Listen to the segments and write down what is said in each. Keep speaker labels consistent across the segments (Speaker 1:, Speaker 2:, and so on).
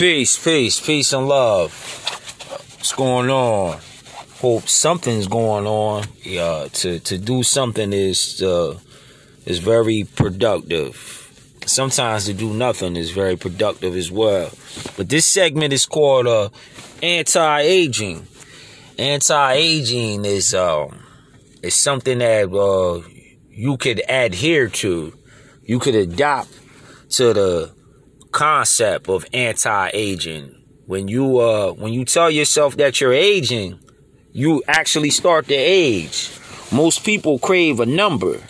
Speaker 1: Peace, peace, peace and love. What's going on? Hope something's going on. Yeah, to to do something is uh, is very productive. Sometimes to do nothing is very productive as well. But this segment is called uh, anti-aging. Anti-aging is um is something that uh, you could adhere to. You could adopt to the concept of anti-aging. When you uh when you tell yourself that you're aging, you actually start to age. Most people crave a number.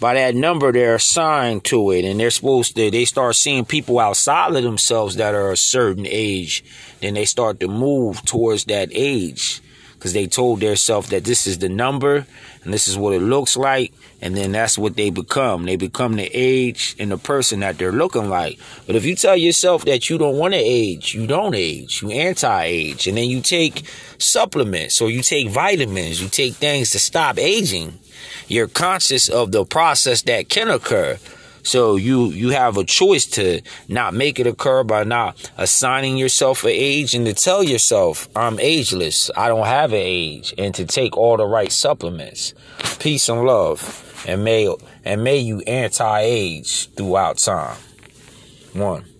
Speaker 1: By that number, they're assigned to it, and they're supposed to. They start seeing people outside of themselves that are a certain age. Then they start to move towards that age because they told themselves that this is the number and this is what it looks like and then that's what they become. They become the age and the person that they're looking like. But if you tell yourself that you don't want to age you don't age. You anti-age. And then you take supplements or you take vitamins. You take things to stop aging. You're conscious of the process that can occur so you you have a choice to not make it occur by not assigning yourself an age and to tell yourself I'm ageless. I don't have an age and to take all the right supplements. Peace and love. And may and may you anti-age throughout time. One.